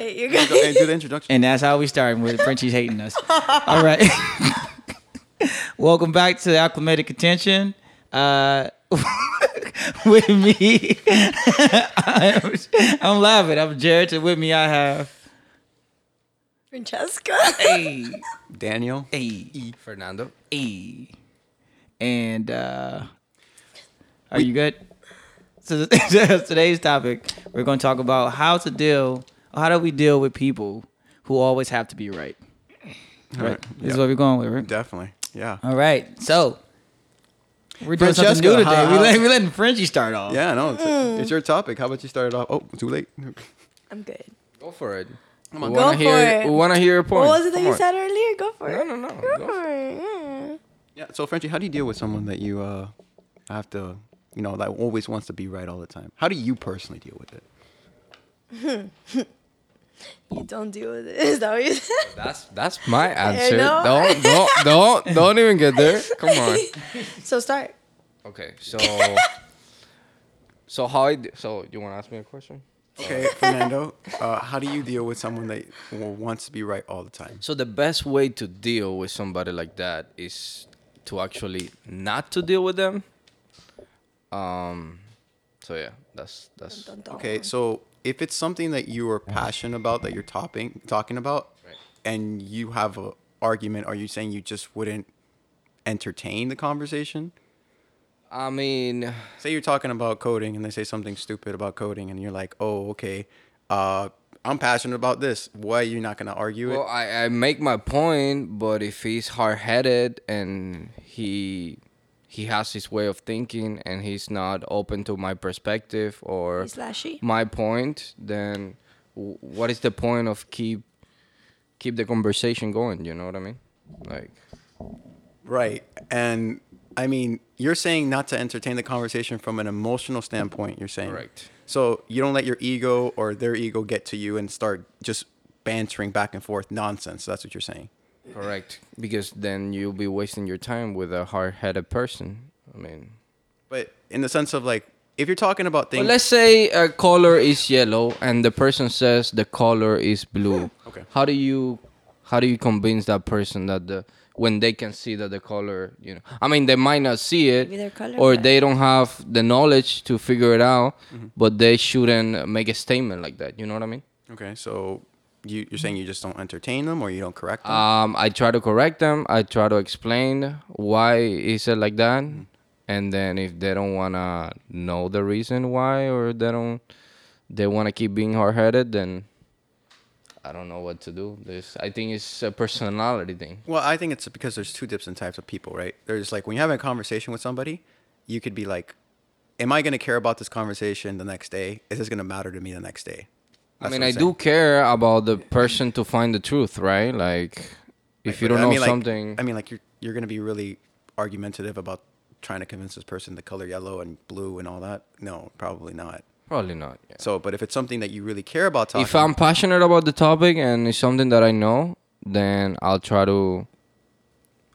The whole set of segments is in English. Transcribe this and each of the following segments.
Okay, you're Go good. do the introduction. And that's how we starting with Frenchie's hating us. All right. Welcome back to the Acclimated Contention. Uh, with me, I'm, I'm laughing. I'm Jared. And with me, I have. Francesca. Hey, Daniel. hey, Fernando. hey. And uh, are you good? So today's topic, we're going to talk about how to deal, how do we deal with people who always have to be right. Right. This yeah. is what we're going with, right? Definitely. Yeah. All right. So we're doing something Francesca, new today. how- we how- let we letting Frenchie start off. Yeah, no, it's, it's your topic. How about you start it off? Oh, too late. I'm good. Go for it. Come We on. Go wanna for hear, it. We want to hear your point. What was it that Come you on. said earlier? Go for No, it. no, no. Go Go for it. Yeah. Yeah. So, Frenchie, how do you deal with someone that you uh have to, you know, that always wants to be right all the time? How do you personally deal with it? You don't deal with it. Is that what you said? That's that's my answer. know. Don't don't don't don't even get there. Come on. So start. Okay, so so how I d- so you want to ask me a question? Okay, Fernando, uh, how do you deal with someone that w- wants to be right all the time? So the best way to deal with somebody like that is to actually not to deal with them. Um. So yeah, that's that's Dun, dun, dun. Okay, so if it's something that you are passionate about, that you're topping, talking about, Right. and you have a argument, are you saying you just wouldn't entertain the conversation? I mean, Say you're talking about coding, and they say something stupid about coding, and you're like, "Oh, okay, uh, I'm passionate about this. Why are you not gonna argue well, it?" I I make my point, but if he's hard headed and he he has his way of thinking and he's not open to my perspective or my point, then w- what is the point of keep keep the conversation going? You know what I mean? Like, Right. And I mean, you're saying not to entertain the conversation from an emotional standpoint, you're saying. Correct. So you don't let your ego or their ego get to you and start just bantering back and forth nonsense. That's what you're saying. Correct, because then you'll be wasting your time with a hard headed person. I mean, But in the sense of like, if you're talking about things. Well, let's say a color is yellow and the person says the color is blue. Okay. How do you how do you convince that person that the when they can see that the color, you know, I mean, they might not see it, or they don't have the knowledge to figure it out, Mm-hmm. but they shouldn't make a statement like that. You know what I mean? okay. So you, you're saying you just don't entertain them or you don't correct them? Um, I try to correct them. I try to explain why he said like that, Mm-hmm. and then if they don't wanna know the reason why, or they don't, they wanna keep being hard headed, then I don't know what to do. This I think it's a personality thing. Well, I think it's because there's two different types of people, right? There's like when you're having a conversation with somebody, you could be like, "Am I going to care about this conversation the next day? Is this going to matter to me the next day?" I mean, I do care about the person to find the truth, right? Like, if you don't I know mean, like- something, I mean, like you're you're going to be really argumentative about trying to convince this person the color yellow and blue and all that. No, probably not. probably not. yeah. So, but if it's something that you really care about talking, if I'm passionate about the topic and it's something that I know, then I'll try to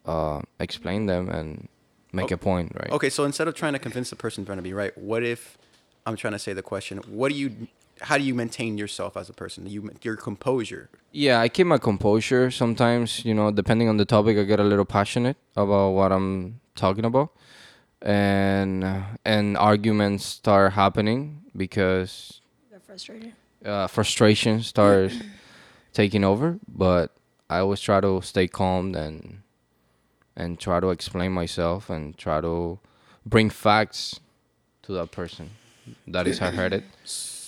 uh, explain them and make Oh, a point, right? okay, so instead of trying to convince the person trying to be right, what if I'm trying to say the question? What do you? How do you maintain yourself as a person? You your composure. Yeah, I keep my composure. Sometimes, you know, depending on the topic, I get a little passionate about what I'm talking about, and and arguments start happening because They're frustrated. uh, frustration starts taking over. But I always try to stay calm and and try to explain myself and try to bring facts to that person that is hard headed.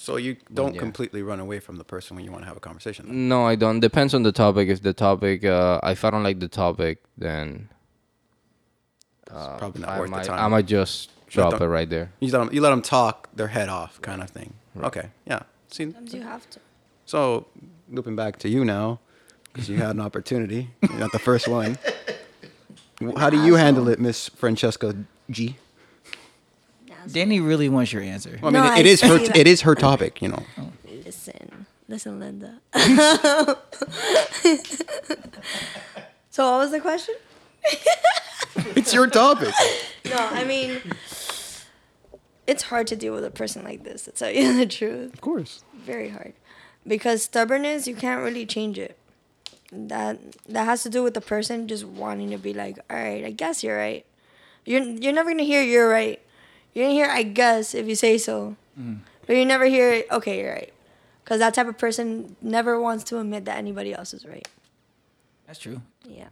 So you don't yeah. completely run away from the person when you want to have a conversation. No, I don't. Depends on the topic. If the topic, uh, if I don't like the topic, then It's probably not I worth might, the I might just drop them- it right there. You let them, you let them talk their head off, kind of thing. Okay, yeah. See, Sometimes you have to. so looping back to you now, because you had an opportunity. You're not the first one. How do you handle it, Miss Francesca G? Danny really wants your answer. Well, I mean, no, it, it I is her. That. It is her topic, you know. Oh. Listen, listen, Linda. so, what was the question? It's your topic. No, I mean, it's hard to deal with a person like this. To tell you the truth, Of course. very hard, because stubbornness you can't really change it. That that has to do with the person just wanting to be like, all right, I guess you're right. You're you're never gonna hear you're right. You're gonna hear I guess if you say so, but you never hear okay you're right, because that type of person never wants to admit that anybody else is right. That's true. Yeah.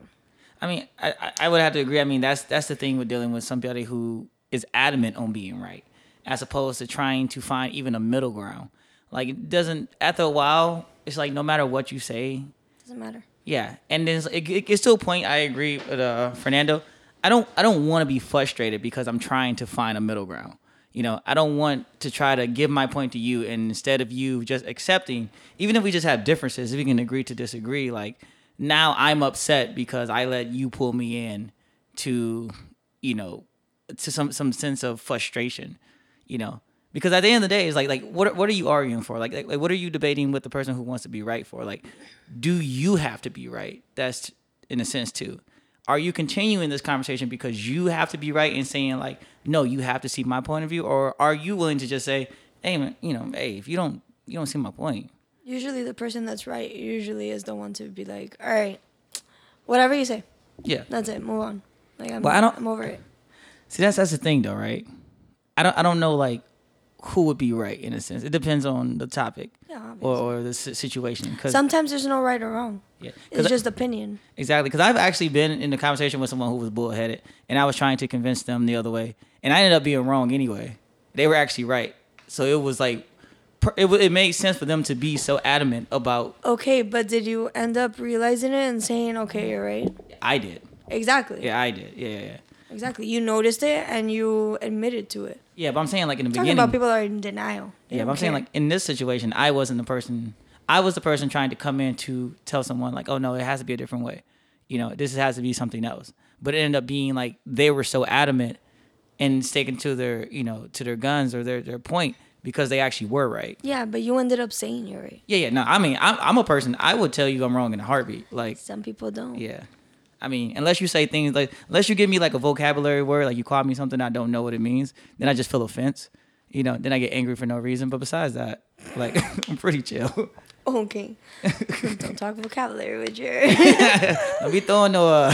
I mean, I, I- I would have to agree. I mean, that's that's the thing with dealing with somebody who is adamant on being right, as opposed to trying to find even a middle ground. Like it doesn't. After a while, it's like no matter what you say, Doesn't matter. yeah. And then it's- it, it gets to a point. I agree with uh, Fernando. I don't I don't want to be frustrated because I'm trying to find a middle ground. You know, I don't want to try to give my point to you, and instead of you just accepting, even if we just have differences, if we can agree to disagree, like now I'm upset because I let you pull me in to, you know, to some some sense of frustration, you know, because at the end of the day, it's like like what what are you arguing for? Like, like like what are you debating with the person who wants to be right for? Like, do you have to be right? That's in a sense too. Are you continuing this conversation because you have to be right and saying like, no, you have to see my point of view, or are you willing to just say, hey, man, you know, hey, if you don't you don't see my point, Usually the person that's right usually is the one to be like, all right, whatever you say, yeah. that's it, move on. Like I'm, Well, I don't- I'm over it. See, that's that's the thing though, right? I don't I don't know like who would be right in a sense. It depends on the topic Yeah, or, or the situation. Cause, Sometimes there's no right or wrong. yeah, It's just opinion. Exactly, because I've actually been in a conversation with someone who was bullheaded, and I was trying to convince them the other way, and I ended up being wrong anyway. They were actually right, so it was like, it it made sense for them to be so adamant about. Okay, but did you end up realizing it and saying, okay, you're right? I did, Exactly. yeah, I did, yeah, yeah, yeah. Exactly. You noticed it and you admitted to it. Yeah, but I'm saying like in the beginning. Talking beginning, about people that are in denial. They yeah, but I'm saying like in this situation, I wasn't the person. I was the person trying to come in to tell someone like, oh no, it has to be a different way. You know, this has to be something else. But it ended up being like they were so adamant and sticking to their, you know, to their guns or their their point because they actually were right. Yeah, but you ended up saying you're right. Yeah, yeah. No, I mean, I'm I'm a person. I would tell you I'm wrong in a heartbeat. Like, Some people don't. yeah. I mean, unless you say things like, unless you give me like a vocabulary word, like you call me something I don't know what it means, then I just feel offense. You know, then I get angry for no reason. But besides that, like, I'm pretty chill. Okay. don't talk vocabulary with your. Don't be throwing no uh,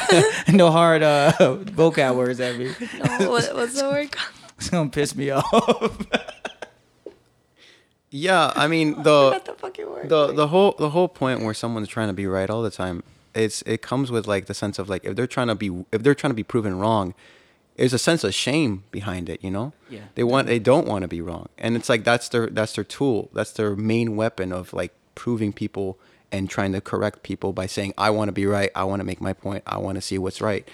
no hard uh, vocab words at me. no, what, what's the word called? It's gonna piss me off. Yeah, I mean the What the fucking word? the the whole the whole point where someone's trying to be right all the time it's it comes with like the sense of like if they're trying to be if they're trying to be proven wrong there's a sense of shame behind it you know? Yeah. they want they don't want to be wrong. And it's like that's their that's their tool. That's their main weapon of like proving people and trying to correct people by saying i want to be right. I want to make my point. I want to see what's right.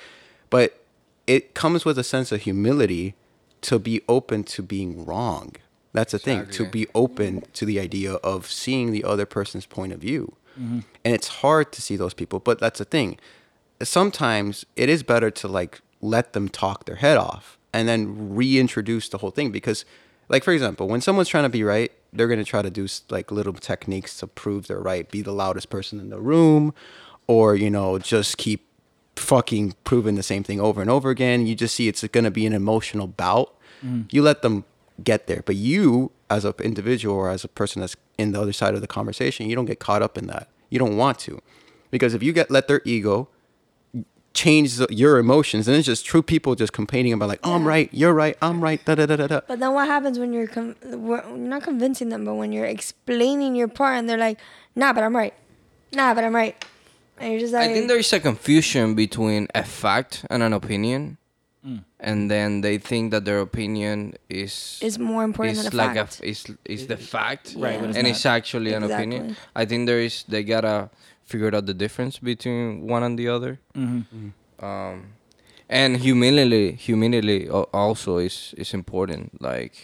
But it comes with a sense of humility to be open to being wrong. That's the thing to be open to the idea of seeing the other person's point of view. Mm-hmm. And it's hard to see those people, but that's the thing. Sometimes it is better to like let them talk their head off and then reintroduce the whole thing because like for example, when someone's trying to be right, they're going to try to do like little techniques to prove they're right, be the loudest person in the room or you know, just keep fucking proving the same thing over and over again. You just see it's going to be an emotional bout. Mm-hmm. You let them get there, but you, as an individual or as a person that's in the other side of the conversation, you don't get caught up in that. You don't want to, because if you get let their ego change the, your emotions, then it's just true people just complaining about like, oh, I'm right, you're right, I'm right, da da da da da. But then what happens when you're com- not convincing them, but when you're explaining your part and they're like, nah, but I'm right. Nah, but I'm right. And you're just like, I think there is a confusion between a fact and an opinion, Mm. and then they think that their opinion is it's more important is than a like fact. a f- is is the fact, Right, but and not. it's actually an opinion. I think there is they gotta figure out the difference between one and the other. Mm-hmm. Mm-hmm. Um, and humility, humility also is is important. Like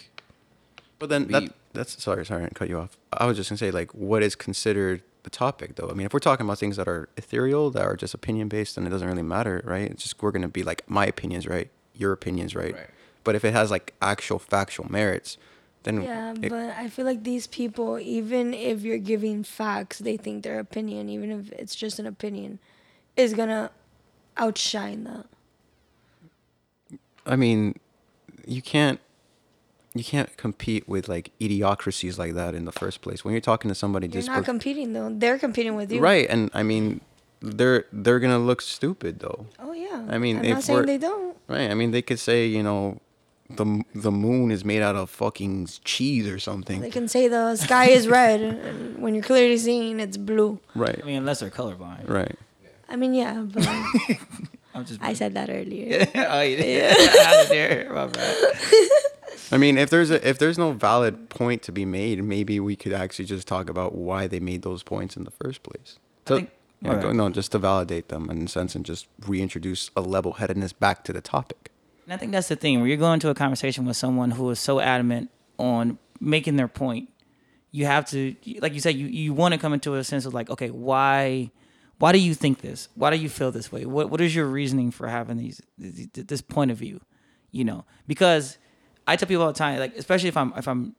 But then We- that, that's sorry, sorry, I cut you off. I was just gonna say like, what is considered the topic though? I mean, if we're talking about things that are ethereal, that are just opinion based, then it doesn't really matter, right? It's just we're gonna be like, my opinion's right, your opinion's right. Right. But if it has like actual factual merits, then yeah, it- but I feel like these people, even if you're giving facts, they think their opinion, even if it's just an opinion, is gonna outshine that. I mean, you can't. You can't compete with like idiocracies like that in the first place. When you're talking to somebody You're just not per- competing though. They're competing with you. right, and I mean, they're they're gonna look stupid though. Oh yeah. I mean, I'm if not saying they don't. Right. I mean, they could say, you know, the the moon is made out of fucking cheese or something. They can say the sky is red when you're clearly seeing it's blue. right. I mean, unless they're colorblind. right. I mean, yeah, but I'm just. I said that earlier. oh, you did. How dare, my bad. I mean, if there's a if there's no valid point to be made, maybe we could actually just talk about why they made those points in the first place. So, think- yeah, alright. go- no, just to validate them in a sense and just reintroduce a level-headedness back to the topic. And I think that's the thing. Where you're going to a conversation with someone who is so adamant on making their point, you have to, like you said, you, you want to come into a sense of like, okay, why, why do you think this? Why do you feel this way? What what is your reasoning for having these th- th- this point of view? You know, because I tell people all the time, like especially if I'm if I'm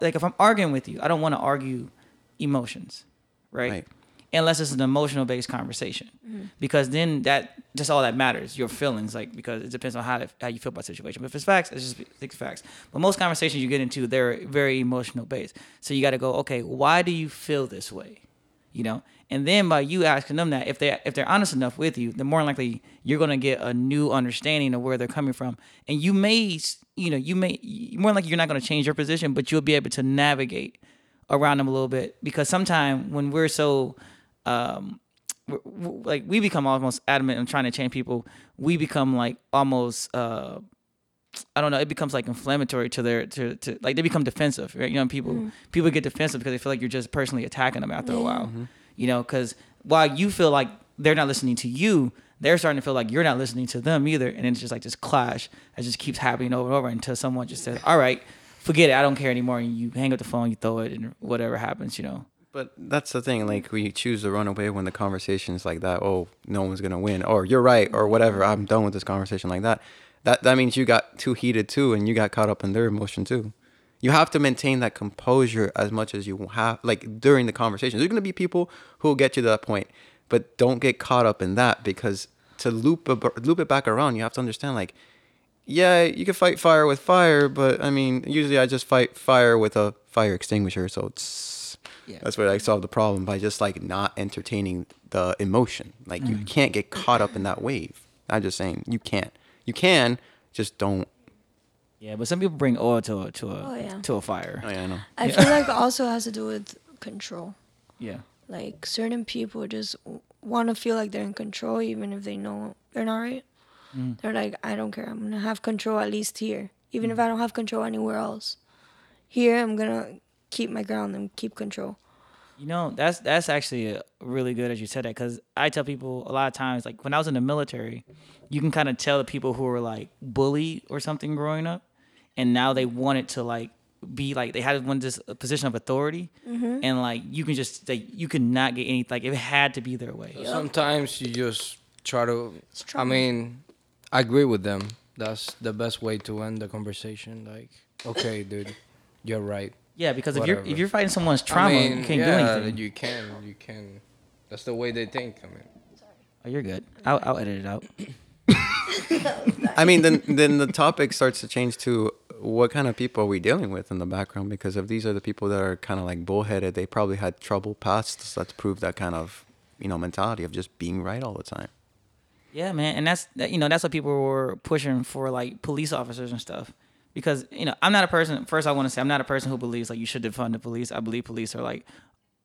like if I'm arguing with you, I don't want to argue emotions, right? Right. Unless it's an emotional based conversation, mm-hmm. because then that just all that matters, your feelings, like because it depends on how how you feel about the situation. But if it's facts, it's just it's facts. But most conversations you get into, they're very emotional based. So you got to go, okay, why do you feel this way? you know and then by you asking them that if they if they're honest enough with you the more likely you're going to get a new understanding of where they're coming from and you may you know you may more likely you're not going to change your position but you'll be able to navigate around them a little bit because sometimes when we're so um we're, we're- like we become almost adamant in trying to change people we become like almost uh I don't know. It becomes like inflammatory to their to, to like they become defensive, right? You know, people people get defensive because they feel like you're just personally attacking them after a while. You know, because while you feel like they're not listening to you, they're starting to feel like you're not listening to them either, and it's just like this clash that just keeps happening over and over until someone just says, "All right, forget it. I don't care anymore." And you hang up the phone, you throw it, and whatever happens, you know. But that's the thing. Like we choose to run away when the conversation is like that. Oh, no one's gonna win, or you're right, or whatever. I'm done with this conversation like that. That that means you got too heated too, and you got caught up in their emotion too. You have to maintain that composure as much as you have, like during the conversation. There's gonna be people who will get you to that point, but don't get caught up in that because to loop a, loop it back around, you have to understand like yeah, you can fight fire with fire, but I mean, usually I just fight fire with a fire extinguisher. So it's Yeah. that's where I solve the problem by just like not entertaining the emotion. Like you mm. can't get caught up in that wave. I'm just saying you can't. You can, just don't. Yeah, but some people bring oil to a to a Oh, yeah. to a fire. Oh yeah, I know. I feel like it also has to do with control. Yeah. Like certain people just want to feel like they're in control, even if they know they're not right. Mm. They're like, I don't care. I'm gonna have control at least here, even if I don't have control anywhere else. Here, I'm gonna keep my ground and keep control. You know, that's that's actually really good as you said that because I tell people a lot of times, like when I was in the military, you can kind of tell the people who were like bullied or something growing up, and now they wanted to like be like they had one this position of authority, mm-hmm. and like you can just like you could not get any like it had to be their way. Sometimes you just try to. I mean, I agree with them. That's the best way to end the conversation. Like, okay, dude, you're right. Yeah, because if you're if you're fighting someone's trauma, I mean, you can't yeah, do anything. You can, you can. That's the way they think. I mean, oh, you're good. I'll, I'll edit it out. I mean, then then the topic starts to change to what kind of people are we dealing with in the background? Because if these are the people that are kind of like bullheaded, they probably had trouble pasts that prove that kind of you know mentality of just being right all the time. Yeah, man, and that's you know that's what people were pushing for like police officers and stuff. Because you know I'm not a person. First, I want to say I'm not a person who believes like you should defund the police. I believe police are like,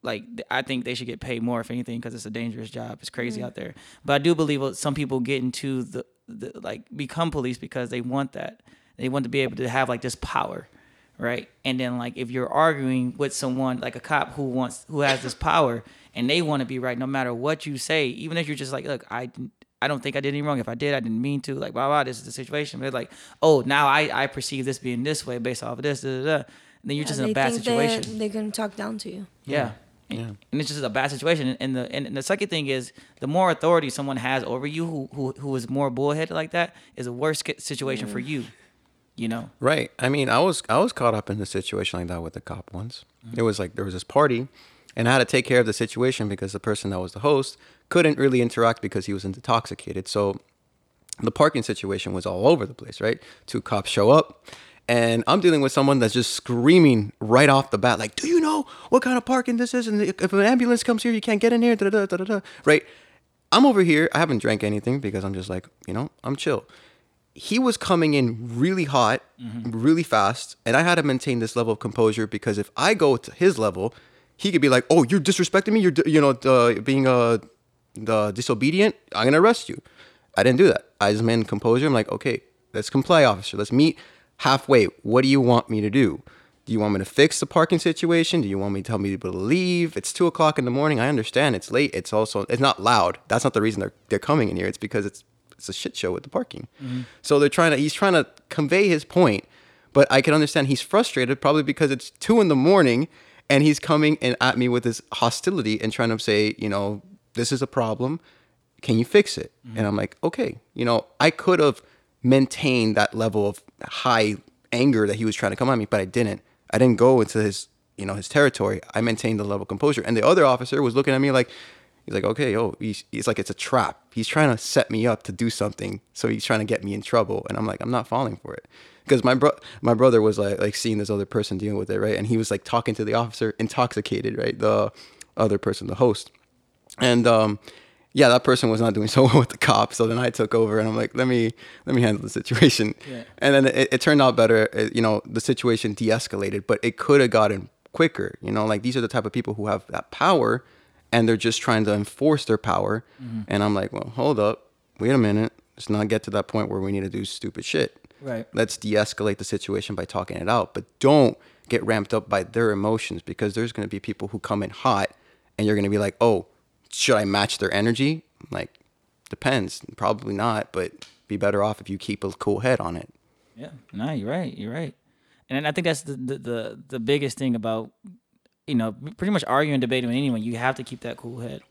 like I think they should get paid more if anything because it's a dangerous job. It's crazy mm. out there. But I do believe what some people get into the, the like become police because they want that. They want to be able to have like this power, right? And then like if you're arguing with someone like a cop who wants who has this power and they want to be right no matter what you say, even if you're just like, look, I I don't think I did anything wrong. If I did, I didn't mean to. Like, blah blah. This is the situation. But it's like, oh, now I I perceive this being this way based off of this. Da, da, da. And then you're just in a bad situation. They, they can talk down to you. Yeah. And, Yeah. and it's just a bad situation. And the and the second thing is the more authority someone has over you, who who who is more bullheaded like that, is a worse ca- situation for you. You know. Right. I mean, I was I was caught up in the situation like that with the cop once. Mm-hmm. It was like there was this party, and I had to take care of the situation because the person that was the host couldn't really interact because he was intoxicated. So the parking situation was all over the place. Right. Two cops show up, And I'm dealing with someone that's just screaming right off the bat, like, "Do you know what kind of parking this is? And if an ambulance comes here, you can't get in here." Da da da da da. Right? I'm over here. I haven't drank anything because I'm just like, you know, I'm chill. He was coming in really hot, really fast, and I had to maintain this level of composure because if I go to his level, he could be like, "Oh, you're disrespecting me. You're, you know, uh, being uh, the disobedient. I'm gonna arrest you." I didn't do that. I just maintained composure. I'm like, "Okay, let's comply, officer. Let's meet halfway. What do you want me to do? Do you want me to fix the parking situation? Do you want me to tell me to leave? It's two o'clock in the morning. I understand it's late. It's also it's not loud. That's not the reason they're they're coming in here. It's because it's it's a shit show with the parking. Mm-hmm. So they're trying to he's trying to convey his point, but I can understand he's frustrated probably because it's two in the morning and he's coming and at me with his hostility and trying to say, you know, this is a problem. Can you fix it? Mm-hmm. And I'm like, okay, you know, I could have maintained that level of high anger that he was trying to come at me, but I didn't. I didn't go into his, you know, his territory. I maintained the level of composure. And the other officer was looking at me like, he's like, okay, oh, he's, he's like, it's a trap. He's trying to set me up to do something. So he's trying to get me in trouble. And I'm like, I'm not falling for it. Because my bro, my brother was like, like seeing this other person dealing with it, right? And he was like talking to the officer, intoxicated, right? The other person, the host, and um, yeah, that person was not doing so well with the cop. So then I took over, and I'm like, let me let me handle the situation. Yeah. And then it, it turned out better. It- you know, the situation de-escalated, but it could have gotten quicker. You know, like these are the type of people who have that power, and they're just trying to enforce their power. Mm-hmm. And I'm like, well, hold up, wait a minute. Let's not get to that point where we need to do stupid shit. Right. Let's de-escalate the situation by talking it out, but don't get ramped up by their emotions because there's going to be people who come in hot, and you're going to be like, oh, should I match their energy? Like, depends. Probably not, but be better off if you keep a cool head on it. Yeah, no, you're right. You're right, and I think that's the the the, the biggest thing about you know pretty much arguing, debating with anyone. You have to keep that cool head,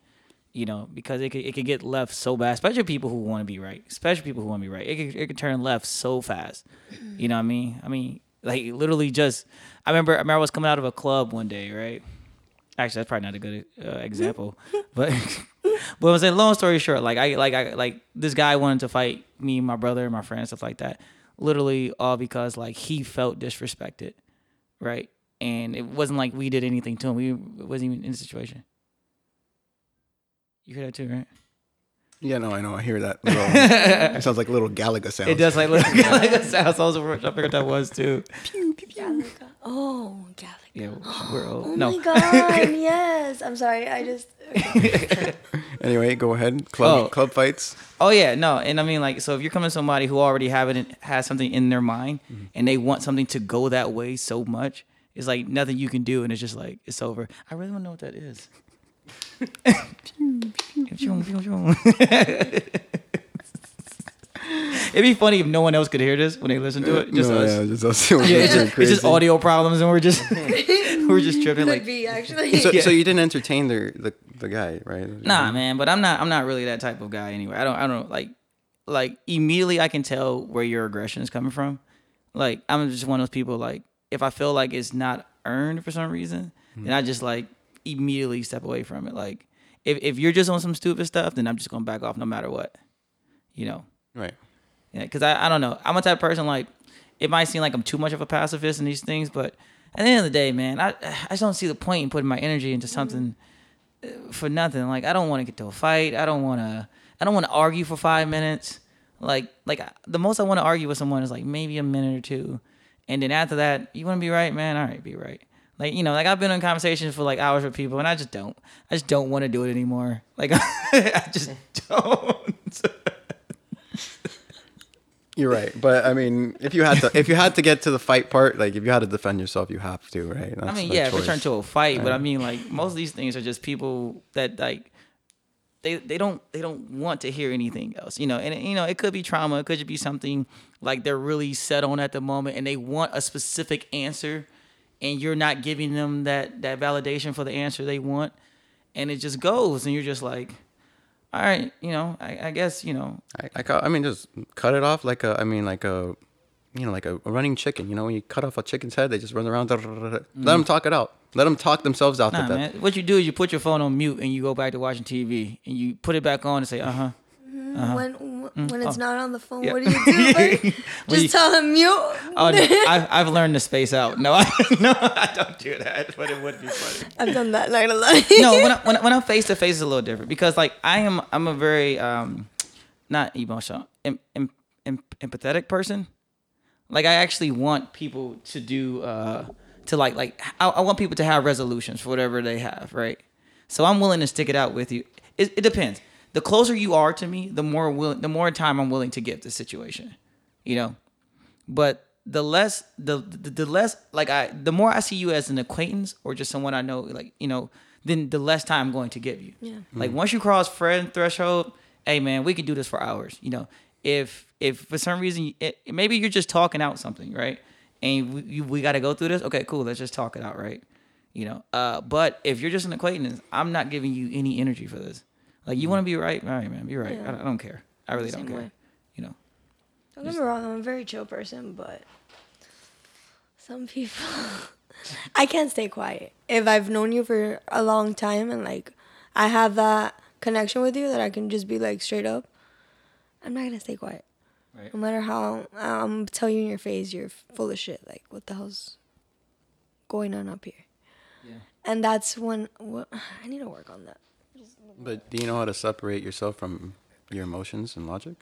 you know, because it could it could get left so bad, especially people who want to be right, especially people who want to be right. It could it could turn left so fast. You know what I mean? I mean, like literally just. I remember I remember I was coming out of a club one day, right? Actually, that's probably not a good uh, example, but but I'm saying, long story short, like I like I like this guy wanted to fight me, my brother, my friend, stuff like that. Literally all because like he felt disrespected, right? And it wasn't like we did anything to him. We wasn't even in the situation. You hear that too, right? Yeah, no, I know. I hear that. Little, it sounds like little Galaga sounds. It does like like, like a sound. I was I figured what that was too. Galaga. Oh, Galaga. Yeah, we're old. Oh no, my god, yes. I'm sorry. I just. Anyway, go ahead. Club Oh. club fights. Oh yeah, no, and I mean like so if you're coming to somebody who already have it has something in their mind mm-hmm. and they want something to go that way so much, it's like nothing you can do and it's just like it's over. I really want to know what that is. It'd be funny if no one else could hear this when they listen to it. Just no, us. yeah, just us. Yeah, We're it's going just, it's just audio problems and we're just we're just tripping Could like be actually. So, Yeah. so you didn't entertain the, the the guy, right? Nah, man, but I'm not I'm not really that type of guy anyway. I don't I don't like like immediately I can tell where your aggression is coming from. Like I'm just one of those people like if I feel like it's not earned for some reason, then I just like immediately step away from it. Like if if you're just on some stupid stuff, then I'm just gonna back off no matter what. You know. Right. Yeah, because I, I don't know. I'm a type of person like it might seem like I'm too much of a pacifist in these things, but at the end of the day, man, I I just don't see the point in putting my energy into something uh, for nothing. Like I don't want to get to a fight. I don't want to. I don't want to argue for five minutes. Like like the most I want to argue with someone is like maybe a minute or two, and then after that, you want to be right, man. All right, be right. Like you know, like I've been in conversations for like hours with people, and I just don't. I just don't want to do it anymore. Like I just don't. You're right, but I mean, if you had to, if you had to get to the fight part, like if you had to defend yourself, you have to, right? I mean, the yeah, if it turned to a fight, but I mean, like most of these things are just people that like they they don't they don't want to hear anything else, you know. And you know, it could be trauma, it could just be something like they're really set on at the moment, and they want a specific answer, and you're not giving them that that validation for the answer they want, and it just goes, and you're just like, all right, you know, I, I guess you know, I, I, I mean, just cut it off like a, I mean, like a, you know, like a, a running chicken. You know, when you cut off a chicken's head, they just run around. Let them talk it out. Let them talk themselves out Mm. Nah, to death. man. What you do is you put your phone on mute and you go back to watching TV and you put it back on and say, uh huh. Uh-huh. When when it's Oh. not on the phone, Yeah. what do you do? Like, just you- tell him mute. Oh no, I've, I've learned to space out. No, I, no, I don't do that. But it would be funny. I've done that. Not gonna lie. no, when, I, when, I- when I'm face to face, it's a little different because like I am, I'm a very um, not emotional, em, em, em, empathetic person. Like I actually want people to do, uh, to like like I, I want people to have resolutions for whatever they have, right? So I'm willing to stick it out with you. It, it depends. The closer you are to me, the more will, the more time I'm willing to give the situation, you know. But the less the, the the less like I the more I see you as an acquaintance or just someone I know, like you know, then the less time I'm going to give you. Yeah. Like once you cross friend threshold, hey man, we can do this for hours. You know, if if for some reason it, maybe you're just talking out something, right? And we, you, we got to go through this. Okay, cool. Let's just talk it out, right? You know. Uh, but if you're just an acquaintance, I'm not giving you any energy for this. Like you want to be right, all right, man, be right. Yeah. I, I don't care. I really Same don't care. way. You know. Don't get me wrong. I'm a very chill person, but some people, I can't stay quiet. If I've known you for a long time and like I have that connection with you that I can just be like straight up, I'm not gonna stay quiet. Right. No matter how I'm tell you in your face, you're full of shit. Like what the hell's going on up here? Yeah. And that's when what, I need to work on that. But do you know how to separate yourself from your emotions and logic?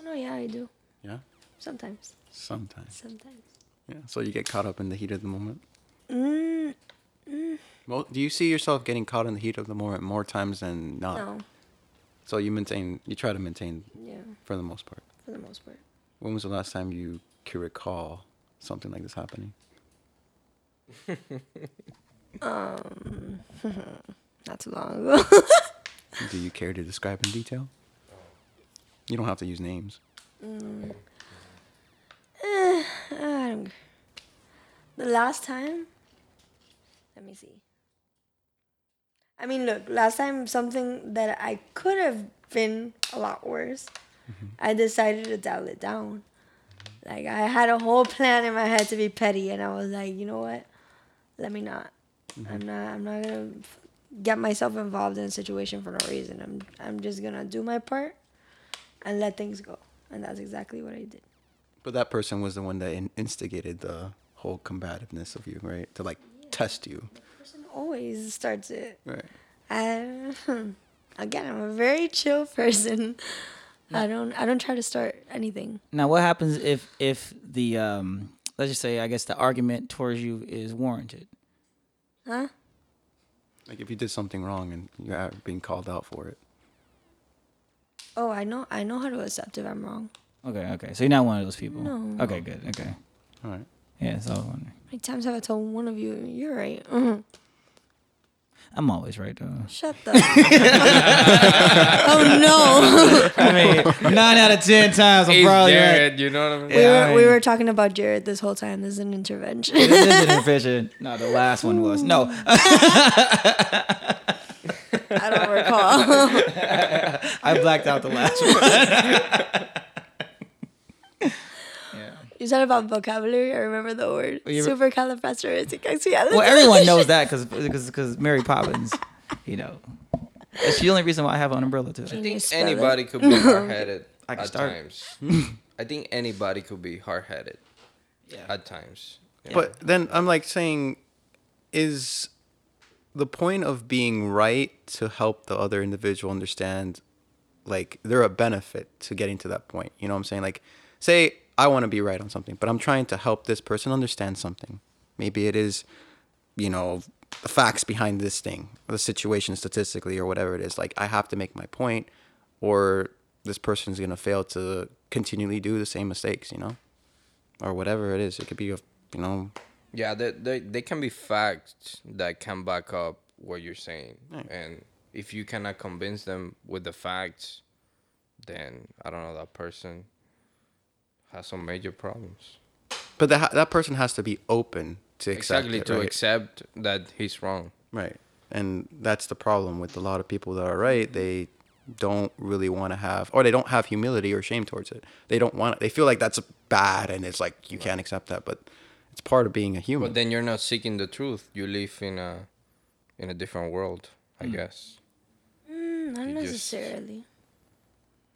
Oh, no, yeah, I do. Yeah, Sometimes. sometimes. Sometimes. Yeah, so you get caught up in the heat of the moment. Mm, Well, do you see yourself getting caught in the heat of the moment more times than not? no. So you maintain, you try to maintain Yeah, for the most part. for the most part. When was the last time you could recall something like this happening? um, Not too long ago. Do you care to describe in detail? You don't have to use names. I don't- the last time, let me see. I mean, look, last time something that I could have been a lot worse, mm-hmm. I decided to dial it down. Like I had a whole plan in my head to be petty, and I was like, you know what? Let me not. Mm-hmm. I'm not. I'm not gonna get myself involved in a situation for no reason. I'm. I'm just gonna do my part, and let things go. And that's exactly what I did. But that person was the one that in- instigated the whole combativeness of you, right? To like test you, always starts it. right? I, again, I'm a very chill person. I don't I don't try to start anything. Now, what happens if if the um, let's just say, I guess the argument towards you is warranted? Huh? Like if you did something wrong and you're being called out for it. Oh, I know I know how to accept if I'm wrong. Okay, okay. So you're not one of those people. No. Okay, good. Okay. All right. Yeah. So I was wondering. How many times have I told one of you you're right? Mhm. I'm always right though. Shut the. oh no. I mean, nine out of ten times I'm Hey, probably right. You know what I mean? we Yeah, were I we were talking about Jared this whole time. This is an intervention. This is an intervention. No, the last one was no. I don't recall. I blacked out the last one. Yeah. you said about vocabulary. I remember the word you- supercalifragilisticexpialidocious. Well, everyone knows that because because Mary Poppins, you know, it's the only reason why I have an umbrella too. I think spell it? anybody could be hard headed I at start. times. I think anybody could be hard headed Yeah. at times. Yeah. But then I'm like saying, is the point of being right to help the other individual understand, like they're a benefit to getting to that point. You know what I'm saying? Like, say I want to be right on something, but I'm trying to help this person understand something. Maybe it is, you know, the facts behind this thing, the situation statistically, or whatever it is. Like, I have to make my point, or this person's gonna fail to continually do the same mistakes. You know, or whatever it is. It could be a, you know, Yeah, they, they, they can be facts that can back up what you're saying. And if you cannot convince them with the facts, then I don't know, that person has some major problems. But that that person has to be open to accept exactly it, to right? accept that he's wrong. Right. And that's the problem with a lot of people that are right. They don't really want to have, or they don't have humility or shame towards it. They don't want. They feel like that's bad, and it's like you can't accept that. But it's part of being a human. But then you're not seeking the truth. You live in a in a different world, I guess. Mm, not You just- necessarily.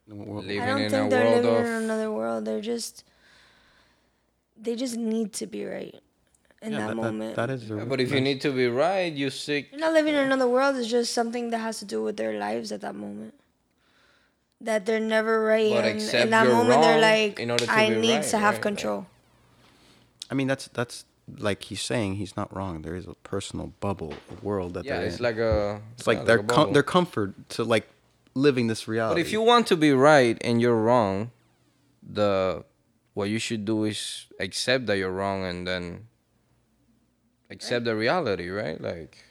Well, living I don't in think a they're world living of in another world. They're just they just need to be right in yeah, that, moment. that is. a- Yeah, but if you need to be right, you seek. They're not living in another world. It's just something that has to do with their lives at that moment. That they're never right, But and in that moment they're like, in order to "I be need right, to have right? control." I mean, that's that's like he's saying. He's not wrong. There is a personal bubble, a world that Yeah, they're it's in. like a. it's like yeah, their a com- their comfort to like living this reality. But if you want to be right and you're wrong, the what you should do is accept that you're wrong and then accept the reality, right? Like,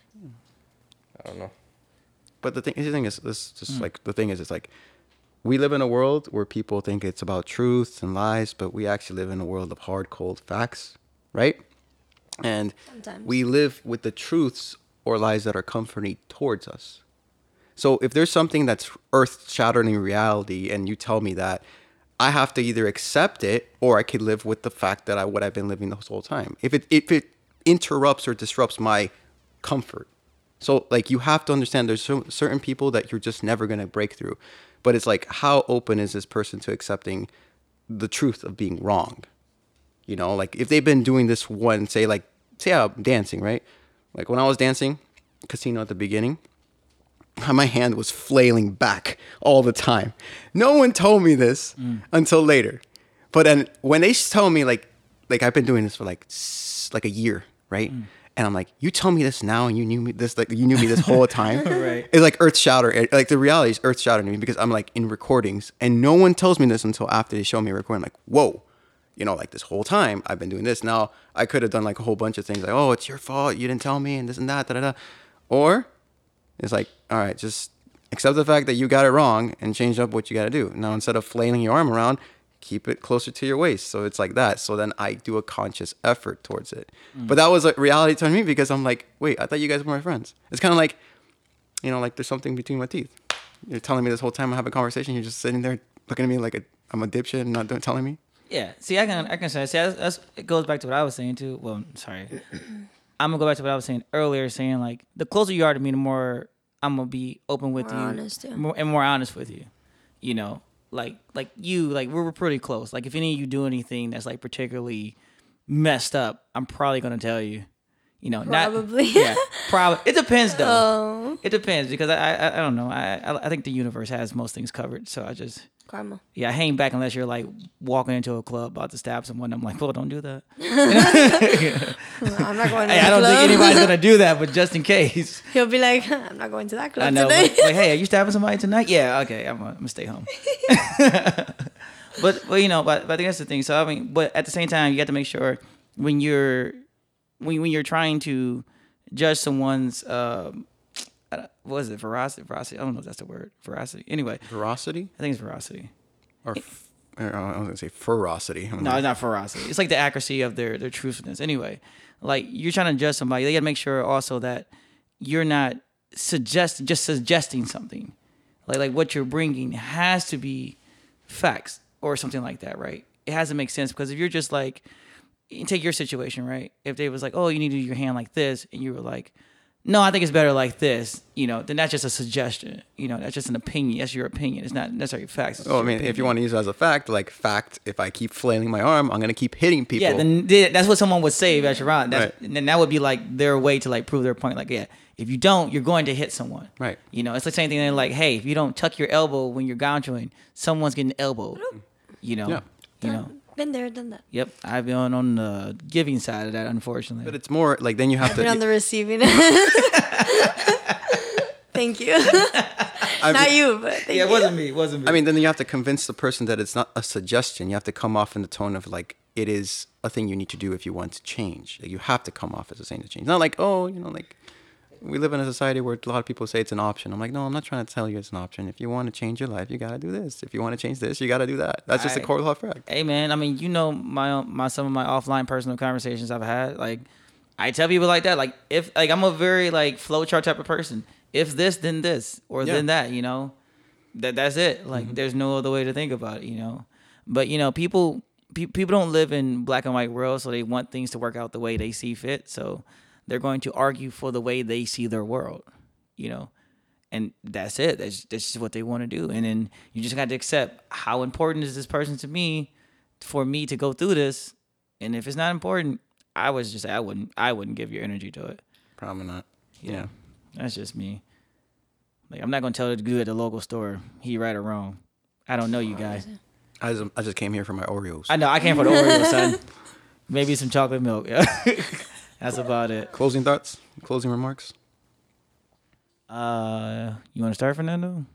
I don't know. But the thing, the thing is, this just hmm. like the thing is, it's like we live in a world where people think it's about truth and lies, but we actually live in a world of hard, cold facts, right? And Sometimes. we live with the truths or lies that are comforting towards us. So if there's something that's earth-shattering reality, and you tell me that, I have to either accept it or I could live with the fact that I what I've been living this whole time. If it if it interrupts or disrupts my comfort, so like you have to understand there's cer- certain people that you're just never gonna break through, but it's like how open is this person to accepting the truth of being wrong? You know, like if they've been doing this one, say like say I'm dancing, right? Like when I was dancing casino at the beginning, my hand was flailing back all the time. No one told me this mm. until later. But then when they told me like like I've been doing this for like like a year, right? Mm. And I'm like, you tell me this now, and you knew me this like you knew me this whole time. Right. It's like earth shatter. Like the reality is earth shattering to me because I'm like in recordings, and no one tells me this until after they show me a recording. Like, whoa, you know, like this whole time I've been doing this. Now I could have done like a whole bunch of things, like, oh, it's your fault, you didn't tell me, and this and that, da da da. Or it's like, all right, just accept the fact that you got it wrong and change up what you got to do. Now, instead of flailing your arm around, keep it closer to your waist. So it's like that. So then I do a conscious effort towards it. Mm. But that was a reality to me because I'm like, wait, I thought you guys were my friends. It's kind of like, you know, like there's something between my teeth. You're telling me this whole time I have a conversation. You're just sitting there looking at me like a, I'm a dipshit and not telling me. Yeah. See, I can I can say see that's, that's it goes back to what I was saying too. Well, sorry. I'm gonna go back to what I was saying earlier, saying like the closer you are to me, the more I'm gonna be open with More you, honest, yeah. more, and more honest with you. You know, like like you, like we're, we're pretty close. Like if any of you do anything that's like particularly messed up, I'm probably gonna tell you. You know, Probably. not yeah, probably. It depends though. Oh, It depends because I I, I don't know. I, I I think the universe has most things covered. So I just karma. yeah, I hang back unless you're like walking into a club about to stab someone. I'm like, well, don't do that. I'm not going. To Hey, that I don't think anybody's gonna do that, but just in case, He'll be like, I'm not going to that club I know. today. But, like, hey, are you stabbing somebody tonight? Yeah, okay, I'm gonna, I'm gonna stay home. but but you know, but, but I think that's the thing. So I mean, but at the same time, you have to make sure when you're when when you're trying to judge someone's um, what is it veracity veracity? I don't know if that's the word veracity. Anyway, Veracity? I think it's veracity. Or, f- I was to say ferocity. No, it's not ferocity. It's like the accuracy of their their truthfulness. Anyway, like you're trying to judge somebody, they got to make sure also that you're not suggest just suggesting something. Like like what you're bringing has to be facts or something like that, right? It has to make sense because if you're just like take your situation, right? If they was like, "Oh, you need to do your hand like this," and you were like, "No, I think it's better like this," you know, then that's just a suggestion. You know, that's just an opinion. That's your opinion. It's not necessarily facts. It's Oh, I your mean, if you want to use it as a fact, like fact, if I keep flailing my arm, I'm gonna keep hitting people. Yeah, then that's what someone would say if that's your round. That's, Right. And then that would be like their way to like prove their point. Like, yeah, if you don't, you're going to hit someone. Right. You know, it's the same thing. They're like, hey, if you don't tuck your elbow when you're gouching, someone's getting elbowed. Mm. You know. Yeah. You know. Been there, done that. Yep. I've been on, on the giving side of that, unfortunately. but it's more like then you have I've been on the receiving end. Thank you. I Not you, but thank yeah, it wasn't me. It wasn't me. I mean, then you have to convince the person that it's not a suggestion. You have to come off in the tone of like it is a thing you need to do if you want to change. Like, you have to come off as a saying to change. Not like oh, you know, like we live in a society where a lot of people say it's an option. I'm like, no, I'm not trying to tell you it's an option. If you want to change your life, you gotta do this. If you want to change this, you gotta do that. That's just a I- core law fact. hey man, I mean, you know my my some of my offline personal conversations I've had. Like, I tell people like that. Like, if like I'm a very like flowchart type of person. If this, then this, or Yeah. then that. You know, that that's it. Like, mm-hmm. there's no other way to think about it. You know, but you know, people pe- people don't live in black and white world, so they want things to work out the way they see fit. So they're going to argue for the way they see their world. You know, and that's it. That's that's just what they want to do, and then you just got to accept how important is this person to me, for me to go through this, and if it's not important, I was just I wouldn't I wouldn't give your energy to it. Probably not. Yeah, that's just me. Like I'm not gonna tell the dude at the local store he right or wrong. I don't know you guys. I just, I just came here for my Oreos. I know I came for the Oreo, son. Maybe some chocolate milk. Yeah, that's about it. Closing thoughts? Closing remarks? Uh, you want to start, Fernando?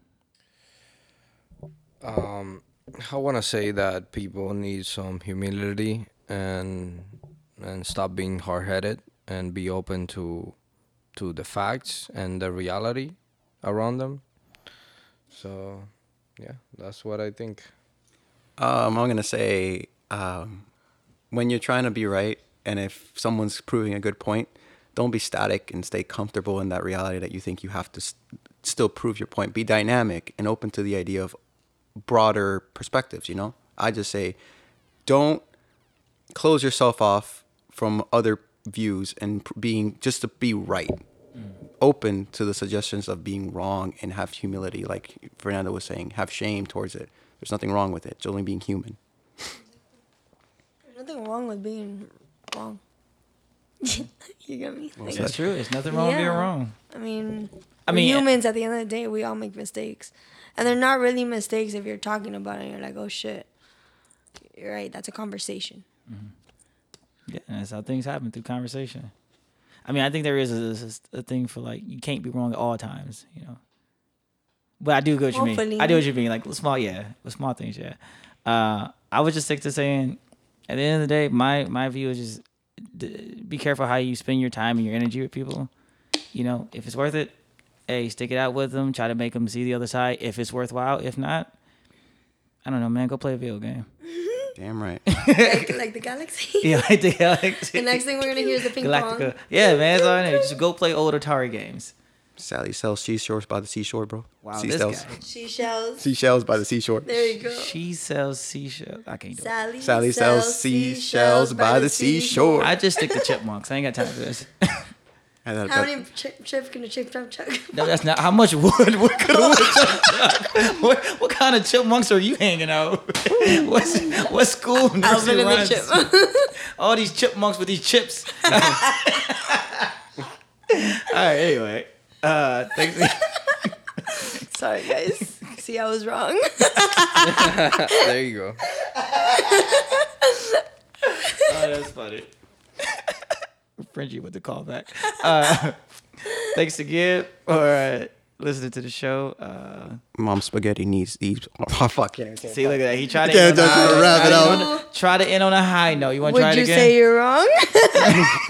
Um, I want to say that people need some humility and and stop being hard headed and be open to to the facts and the reality around them. So, yeah, that's what I think. Um, I'm gonna say um, when you're trying to be right, and if someone's proving a good point, don't be static and stay comfortable in that reality that you think you have to s still prove your point. Be dynamic and open to the idea of broader perspectives. You know, I just say, don't close yourself off from other views and pr- being just to be right. Mm. Open to the suggestions of being wrong and have humility, like Fernando was saying. Have shame towards it. There's nothing wrong with it. It's only being human. There's nothing wrong with being wrong. you get me? Like, That's true. There's nothing wrong with being wrong. I mean, I mean, humans. At the end of the day, we all make mistakes, and they're not really mistakes if you're talking about it. and You're like, oh shit, you're right. That's a conversation. Yeah, and that's how things happen through conversation. I mean, I think there is a, a thing for like you can't be wrong at all times, you know. But I do get what you mean. I do what you mean. Like small, yeah, with small things, yeah. Uh, I would just stick to saying, at the end of the day, my my view is just d- be careful how you spend your time and your energy with people. You know, if it's worth it, hey, stick it out with them. Try to make them see the other side. If it's worthwhile, if not, I don't know, man. Go play a video game. Damn right. like, like the galaxy. Yeah, I think Galaxy. The next thing we're gonna hear is the ping Galactica. pong. Yeah, man, it's all I know. Just go play old Atari games. Sally sells seashores by the seashore, bro. Wow, Seashells. this guy. Seashells. Seashells by the seashore. There you go. She sells seashells. I can't do it. Sally, Sally sells seashells by the seashore. I just stick to chipmunks. I ain't got time for this. I thought How that- many chip, chips can a chip chop chuck? No, that's not. How much wood? What, kind of wood chipmunk? what, what kind of chipmunks are you hanging out? What's, what school? Alvin nursery and the rhymes? chip. All these chipmunks with these chips. All right. Anyway, uh, thanks. Sorry, guys. See, I was wrong. there you go. Oh, that's funny. Frenchie with the callback. Uh, thanks again for uh, listening to the show. Uh, Mom spaghetti needs these. Oh fuck! Can't even say see, look at that. He tried to Can't end on a high- wrap it try to up. end on- Try to end on a high note. You want to try it again? Would you say you're wrong?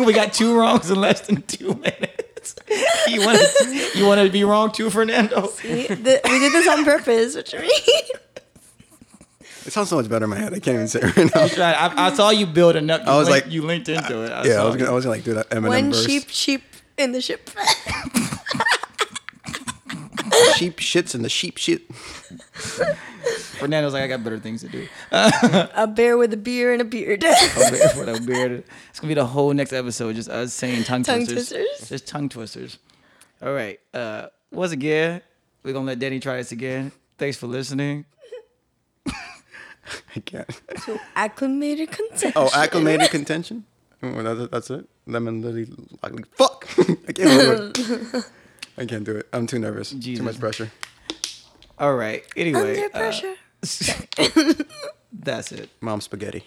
we got two wrongs in less than two minutes. you want to you want to be wrong too, Fernando? we, the, we did this on purpose. What you mean? It sounds so much better in my head. I can't even say it right now. Right, I, I saw you building up. You I was linked, like- you linked into it. I Yeah, I was it. gonna, I was gonna like do that Eminem One verse. sheep, sheep in the ship. sheep shits in the sheep shit. Fernando's like, I got better things to do. a bear with a beer and a beard. A bear with a beard. It's gonna be the whole next episode, just us saying tongue, Tongue twisters. twisters. Just tongue twisters. All right. Uh, once again, we're gonna let Danny try this again. Thanks for listening. I can't. so acclimated contention. Oh, acclimated contention. Oh, that's, that's it. Lemon lily. Like, fuck. I can't do it. I can't do it. I'm too nervous. Jesus. Too much pressure. All right. Anyway, Under uh, that's it. Mom spaghetti.